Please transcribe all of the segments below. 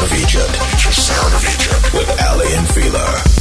Sound of Egypt. Sound of Egypt with Aly and Fila.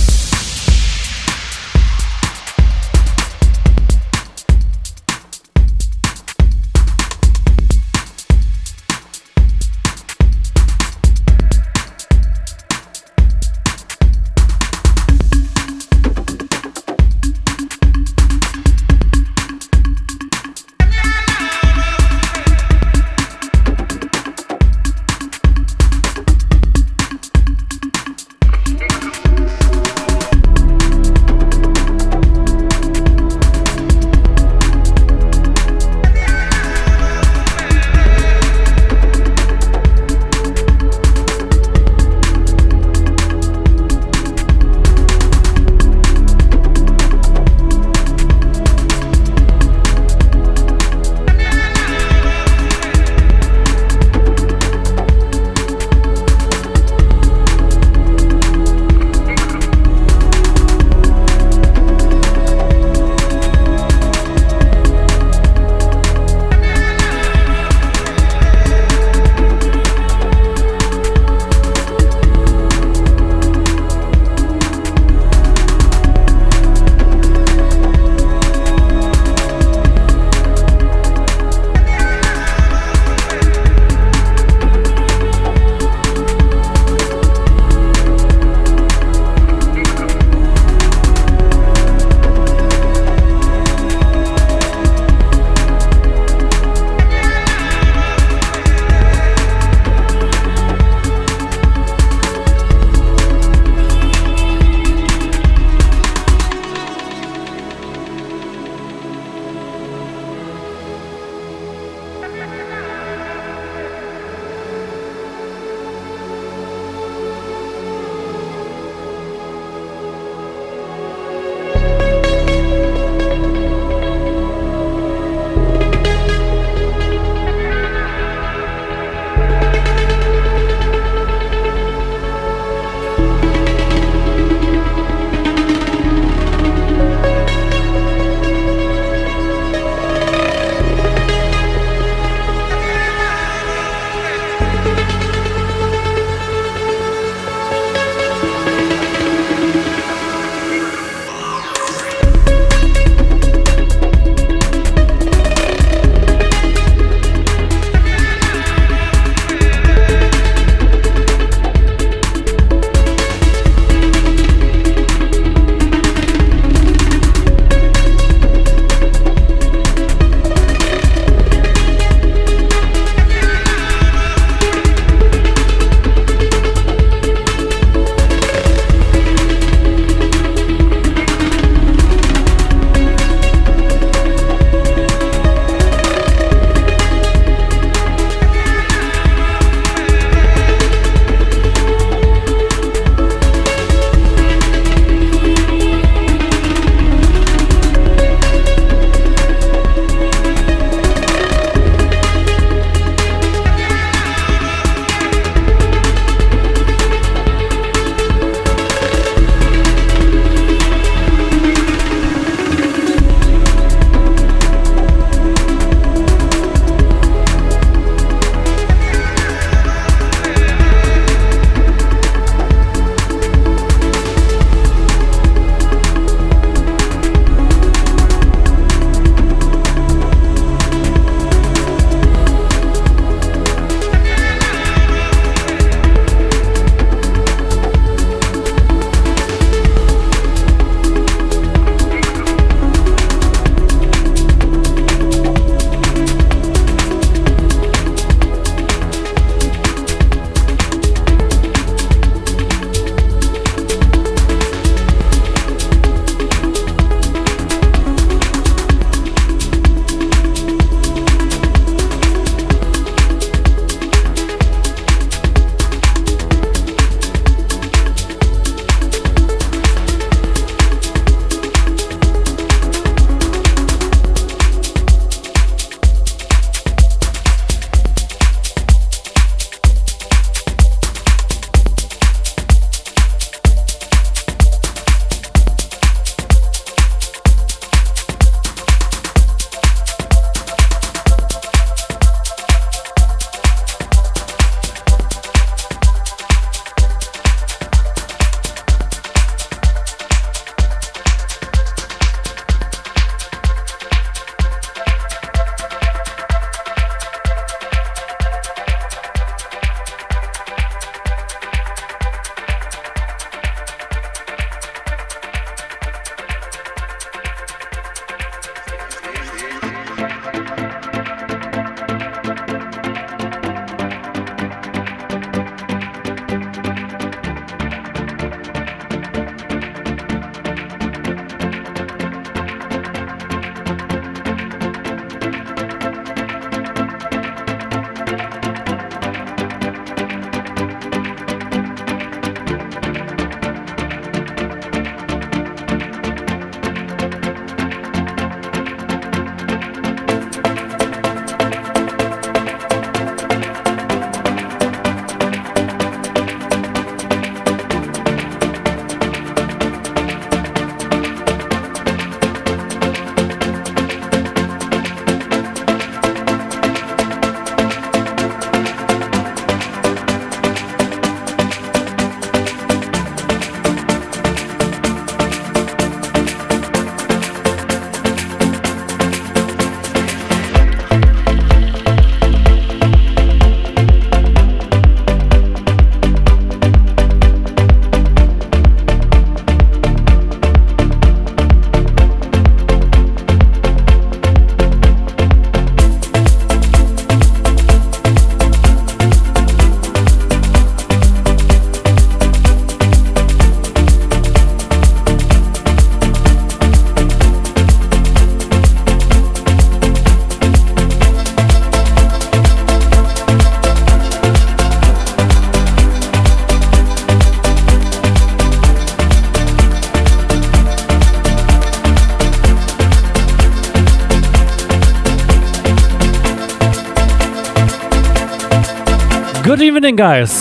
Evening, guys.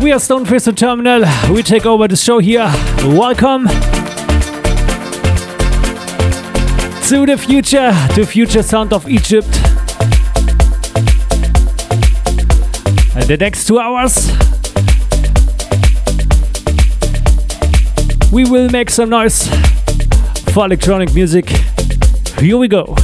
We are Stoneface and Terminal. We take over the show here. Welcome to the future, the future sound of Egypt. And the next two hours, we will make some noise for electronic music. Here we go.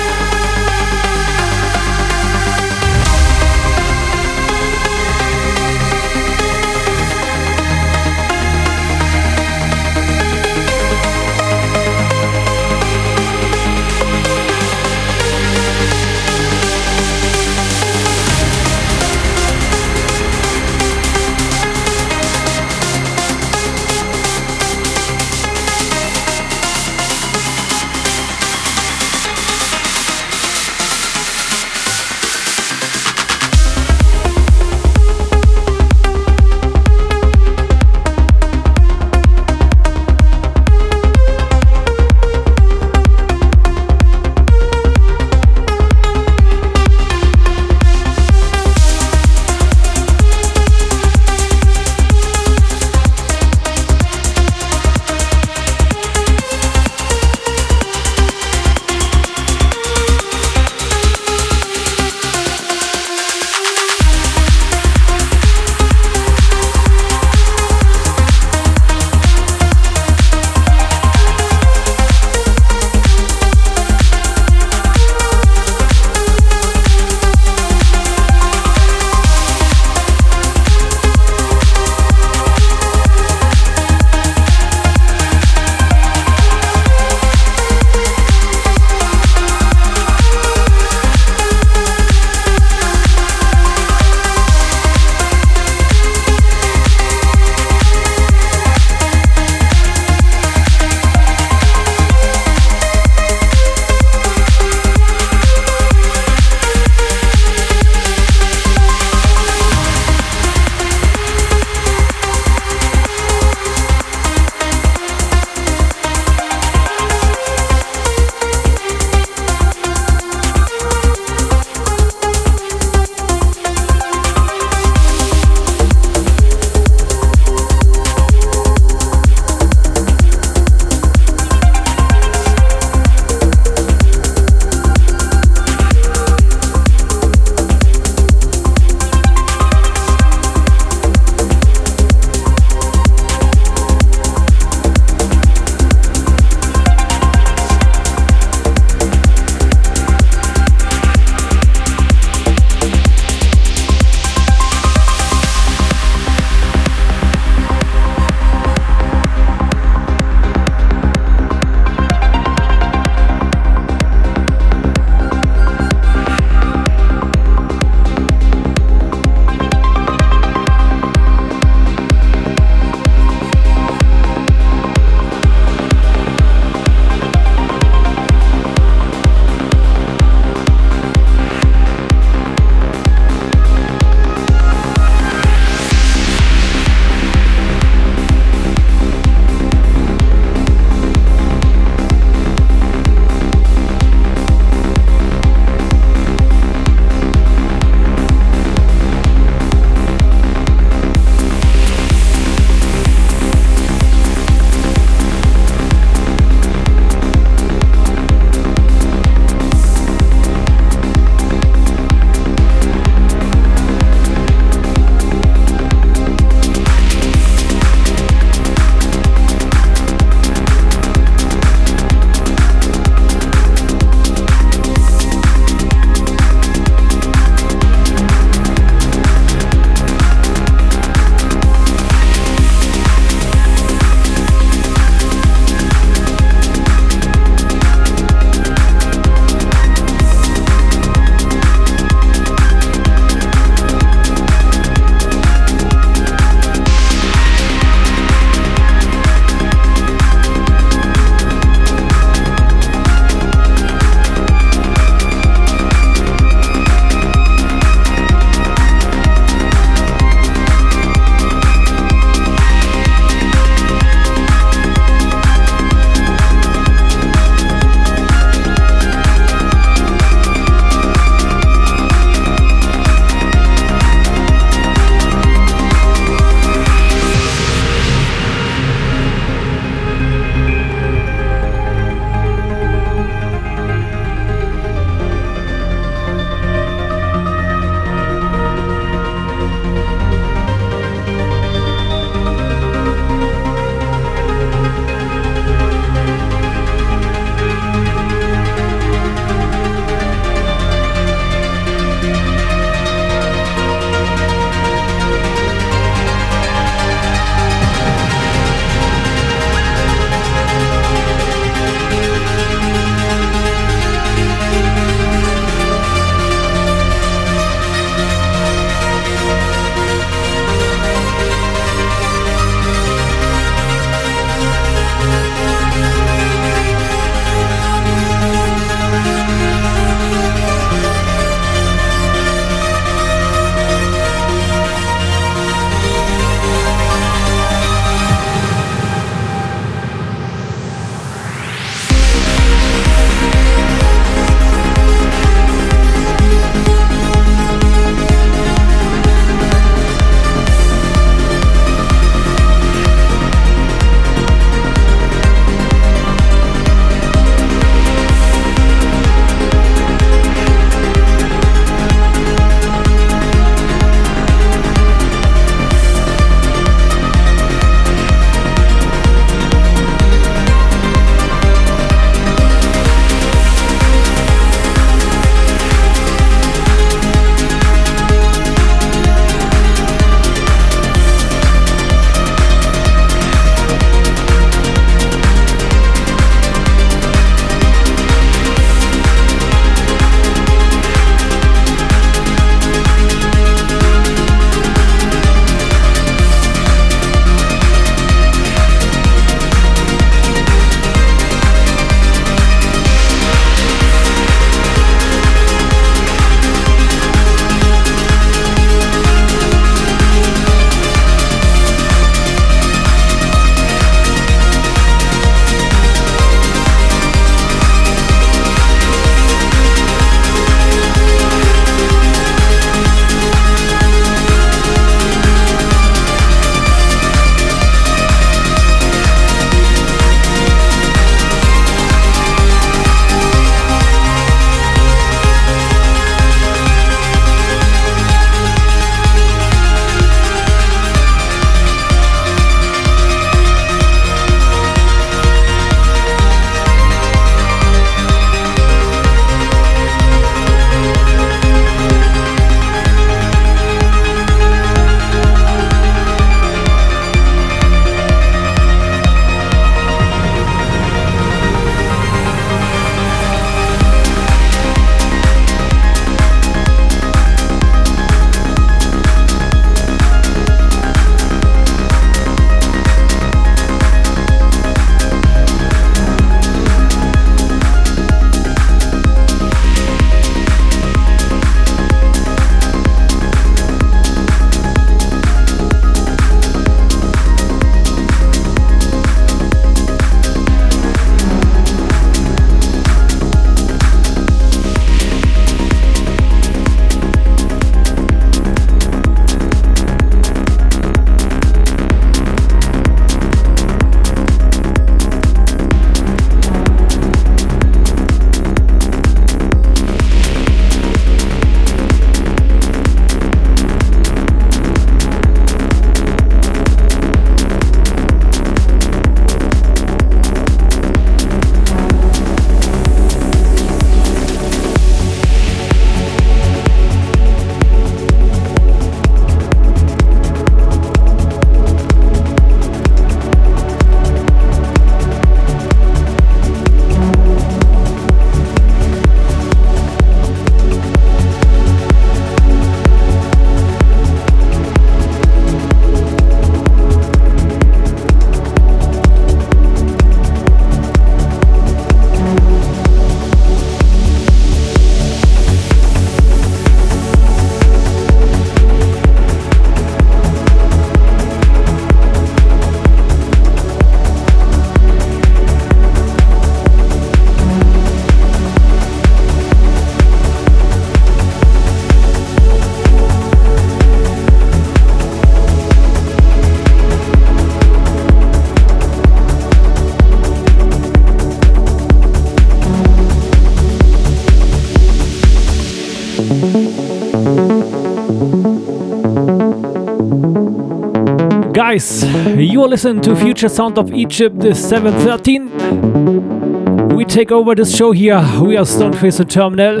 Guys. You are listening to Future Sound of Egypt, the 713. We take over this show here. We are Stoneface and Terminal.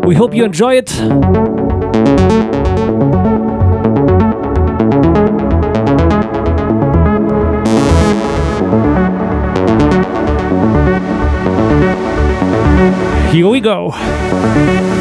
We hope you enjoy it. Here we go.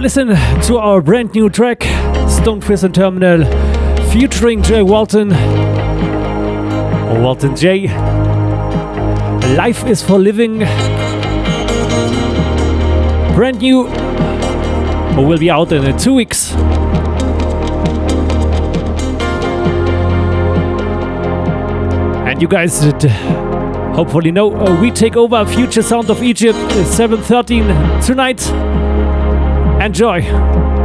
Listening to our brand new track, Stonefish and Terminal, featuring Jay Walton, Walton J. Life is for living. Brand new, will be out in two weeks. And you guys hopefully know uh, we take over Future Sound of Egypt 713 tonight. Enjoy.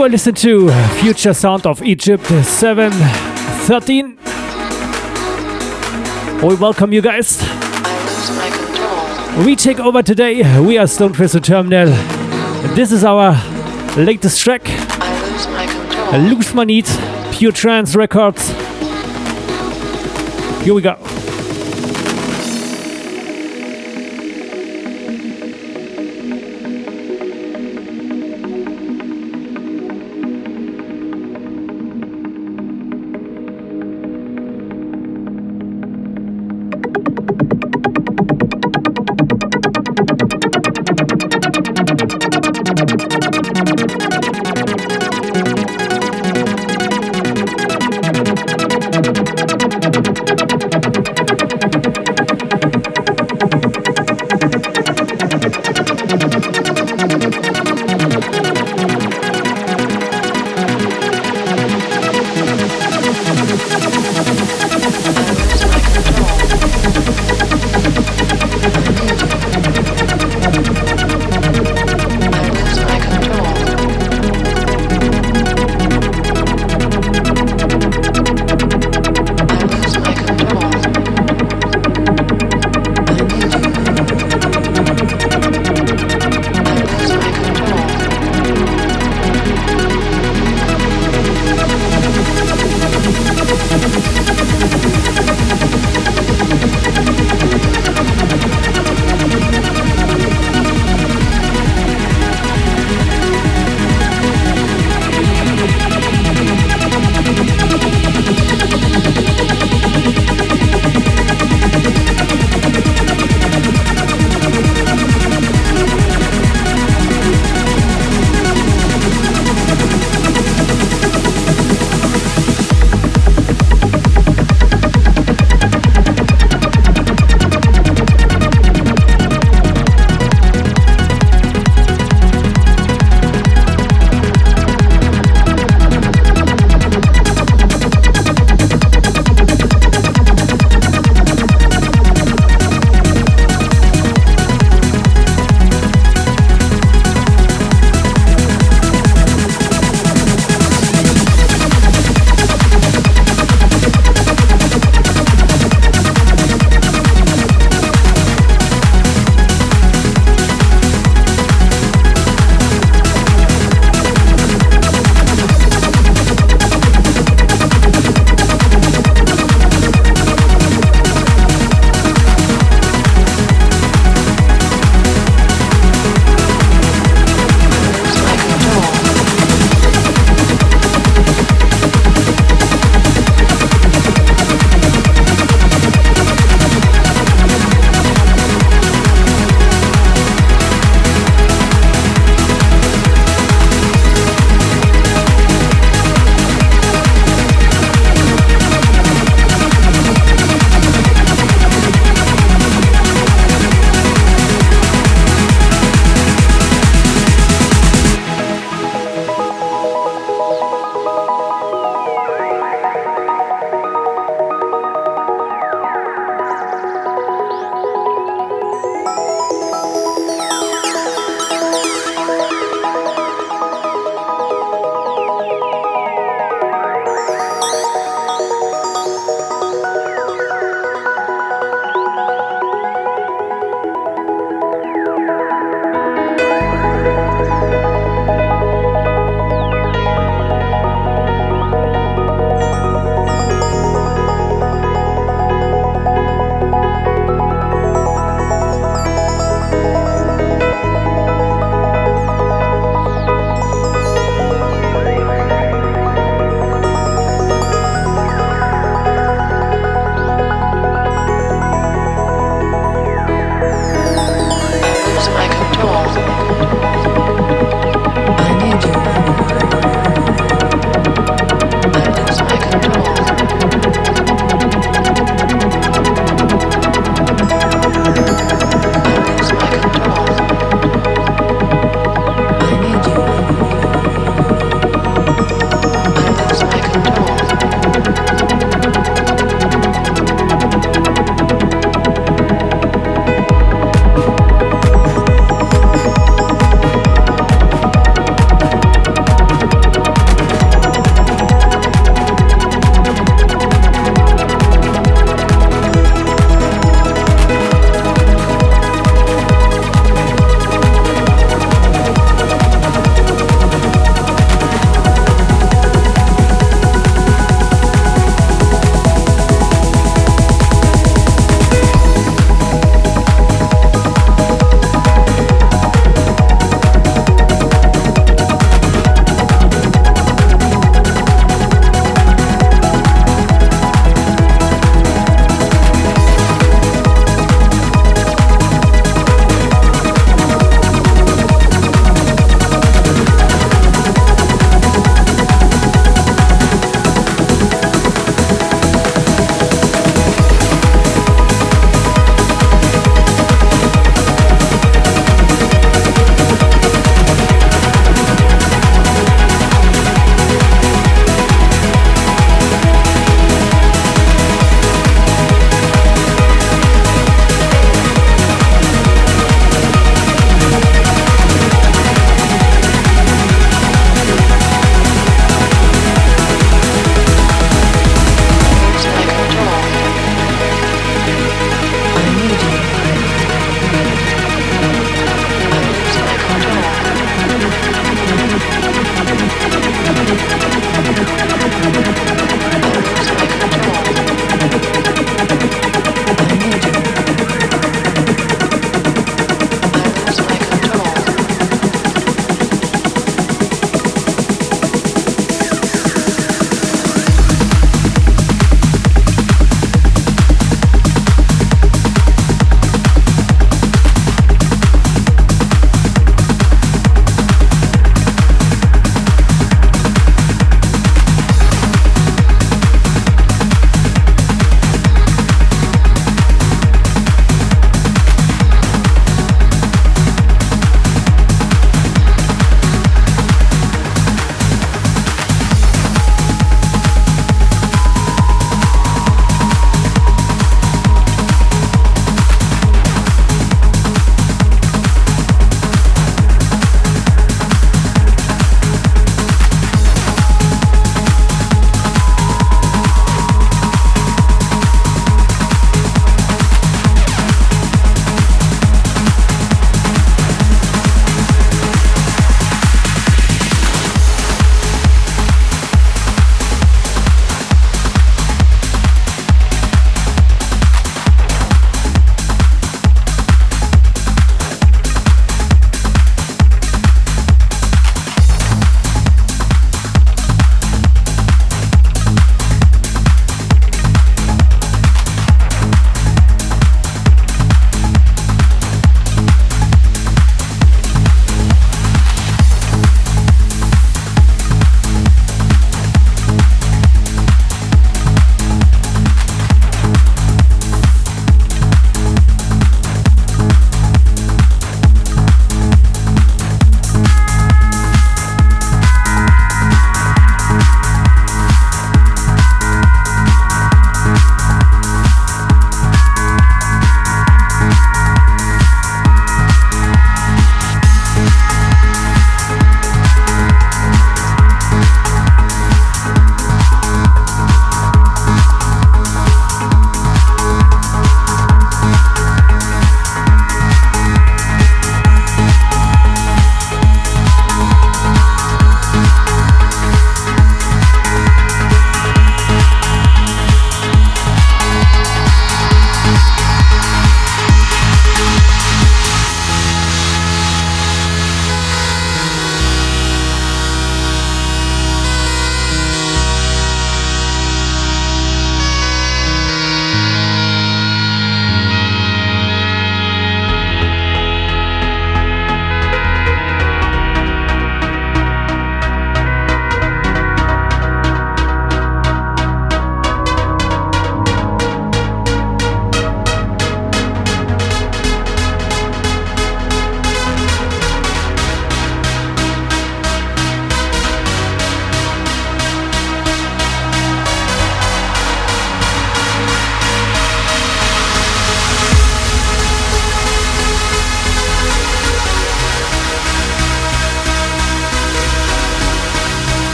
You are listening to Future Sound of Egypt 713. We welcome you guys. We take over today. We are Stone Crystal Terminal. This is our latest track. Lose My Need, Pure Trance Records. Here we go.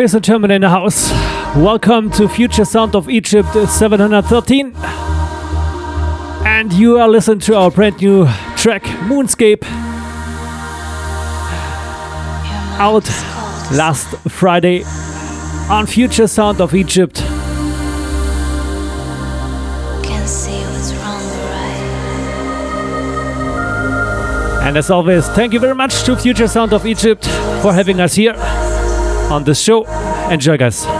And Terminal in the house. Welcome to Future Sound of Egypt 713. And you are listening to our brand new track, Moonscape. Out last Friday on Future Sound of Egypt. And as always, thank you very much to Future Sound of Egypt for having us here on the show. Enjoy, guys.